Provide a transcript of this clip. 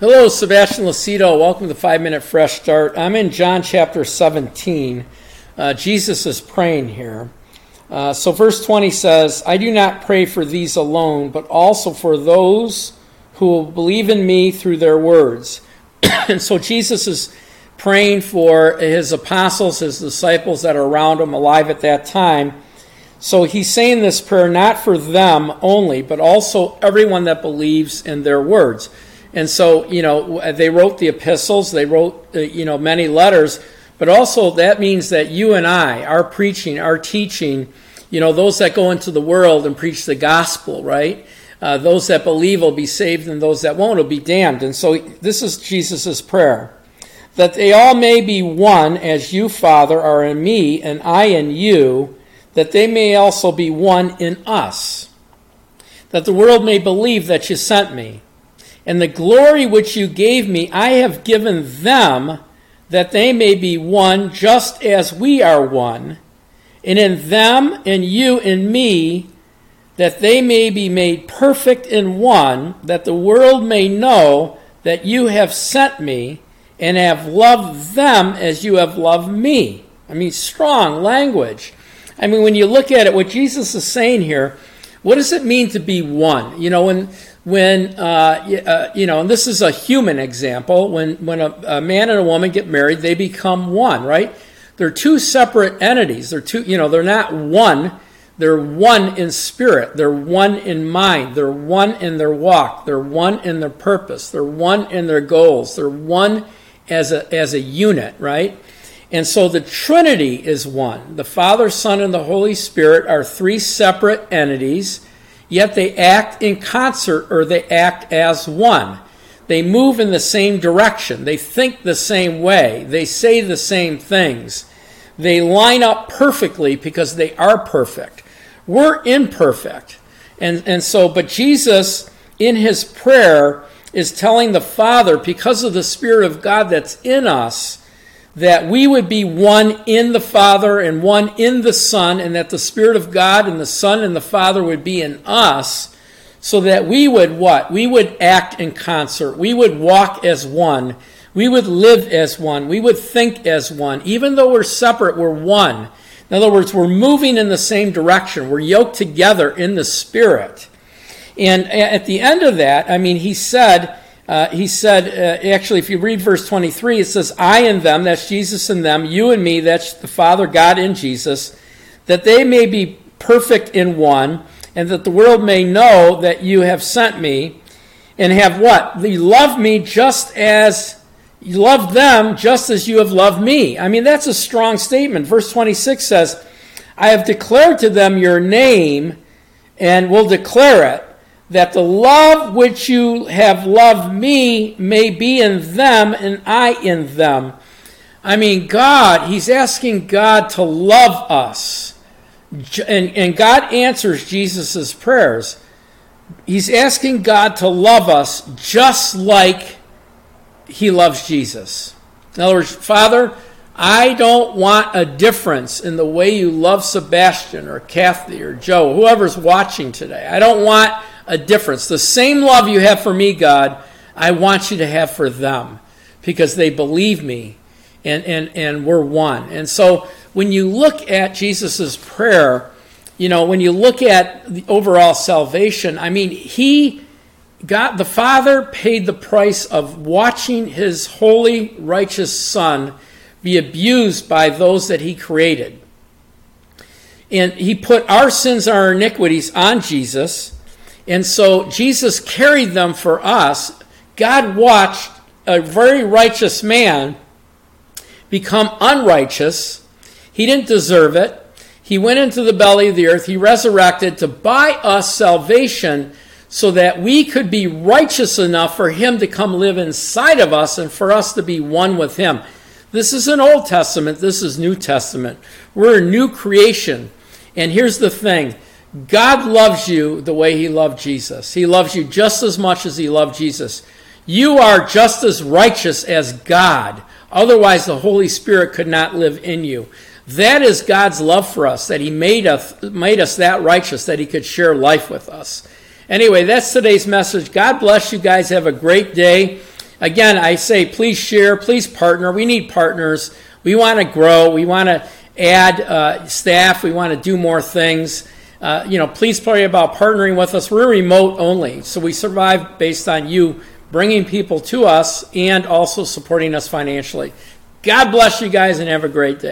Hello, Sebastian Lucido. Welcome to Five Minute Fresh Start. I'm in John chapter 17. Uh, Jesus is praying here. Uh, so, verse 20 says, I do not pray for these alone, but also for those who will believe in me through their words. and so, Jesus is praying for his apostles, his disciples that are around him, alive at that time. So, he's saying this prayer not for them only, but also everyone that believes in their words. And so, you know, they wrote the epistles, they wrote, uh, you know, many letters but also, that means that you and I, our preaching, our teaching, you know, those that go into the world and preach the gospel, right? Uh, those that believe will be saved, and those that won't will be damned. And so, this is Jesus' prayer that they all may be one, as you, Father, are in me, and I in you, that they may also be one in us, that the world may believe that you sent me. And the glory which you gave me, I have given them that they may be one just as we are one, and in them and you and me, that they may be made perfect in one, that the world may know that you have sent me and have loved them as you have loved me. I mean, strong language. I mean, when you look at it, what Jesus is saying here, what does it mean to be one? You know, when when uh, uh, you know, and this is a human example. When when a, a, man and a woman get married, they become one, right? They're two separate entities. They're two, you know, they're not one. They're one in spirit. They're one in mind. They're one in their walk. They're one in their purpose. They're one in their goals. They're one as a as a unit, right? And so the Trinity is one. The Father, Son, and the Holy Spirit are three separate entities yet they act in concert or they act as one. They move in the same direction. They think the same way. They say the same things. They line up perfectly because they are perfect. We're imperfect. And, and so, but Jesus, in his prayer, is telling the Father, because of the Spirit of God that's in us, that we would be one in the Father and one in the Son, and that the Spirit of God and the Son and the Father would be in us, so that we would what? We would act in concert. We would walk as one. We would live as one. We would think as one. Even though we're separate, we're one. In other words, we're moving in the same direction. We're yoked together in the Spirit. And at the end of that, I mean, he said, uh, he said, uh, actually, if you read verse 23, it says, I and them, that's Jesus and them, you and me, that's the Father, God, in Jesus, that they may be perfect in one, and that the world may know that you have sent me, and have what? You love me just as you love them, just as you have loved me. I mean, that's a strong statement. Verse 26 says, I have declared to them your name, and will declare it that the love which you have loved me may be in them and I in them. I mean, God, He's asking God to love us. And, and God answers Jesus' prayers. He's asking God to love us just like He loves Jesus. In other words, Father, I don't want a difference in the way you love Sebastian or Kathy or Joe, whoever's watching today. I don't want a difference. The same love you have for me, God, I want you to have for them because they believe me and, and, and we're one. And so when you look at Jesus' prayer, you know, when you look at the overall salvation, I mean, he, God, the Father paid the price of watching his holy, righteous Son be abused by those that he created. And he put our sins, our iniquities on Jesus and so Jesus carried them for us. God watched a very righteous man become unrighteous. He didn't deserve it. He went into the belly of the earth. He resurrected to buy us salvation so that we could be righteous enough for Him to come live inside of us and for us to be one with Him. This is an Old Testament. This is New Testament. We're a new creation. And here's the thing God loves you the way He loved Jesus. He loves you just as much as He loved Jesus. You are just as righteous as God. Otherwise, the Holy Spirit could not live in you. That is God's love for us, that He made us, made us that righteous, that He could share life with us. Anyway, that's today's message. God bless you guys. Have a great day. again, I say please share, please partner. We need partners. We want to grow. We want to add uh, staff. We want to do more things. Uh, you know, please pray about partnering with us. We're remote only, so we survive based on you bringing people to us and also supporting us financially. God bless you guys and have a great day.